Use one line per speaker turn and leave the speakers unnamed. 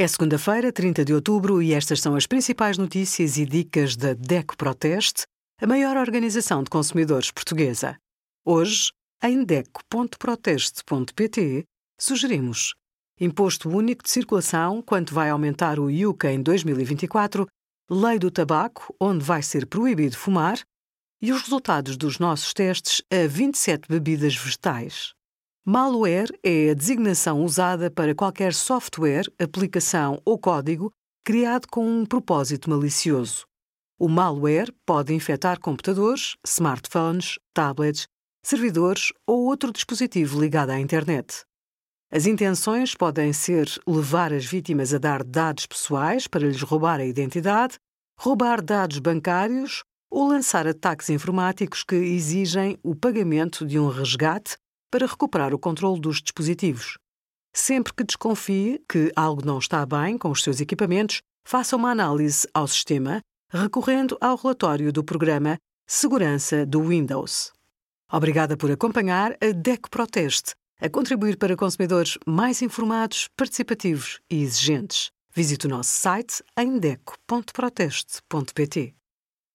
É segunda-feira, 30 de outubro, e estas são as principais notícias e dicas da DECO Proteste, a maior organização de consumidores portuguesa. Hoje, em DECO.proteste.pt, sugerimos Imposto Único de Circulação, quanto vai aumentar o IUC em 2024, Lei do Tabaco, onde vai ser proibido fumar, e os resultados dos nossos testes a 27 bebidas vegetais. Malware é a designação usada para qualquer software, aplicação ou código criado com um propósito malicioso. O malware pode infectar computadores, smartphones, tablets, servidores ou outro dispositivo ligado à internet. As intenções podem ser levar as vítimas a dar dados pessoais para lhes roubar a identidade, roubar dados bancários ou lançar ataques informáticos que exigem o pagamento de um resgate para recuperar o controle dos dispositivos. Sempre que desconfie que algo não está bem com os seus equipamentos, faça uma análise ao sistema recorrendo ao relatório do programa Segurança do Windows. Obrigada por acompanhar a DEC Proteste, a contribuir para consumidores mais informados, participativos e exigentes. Visite o nosso site em deco.proteste.pt.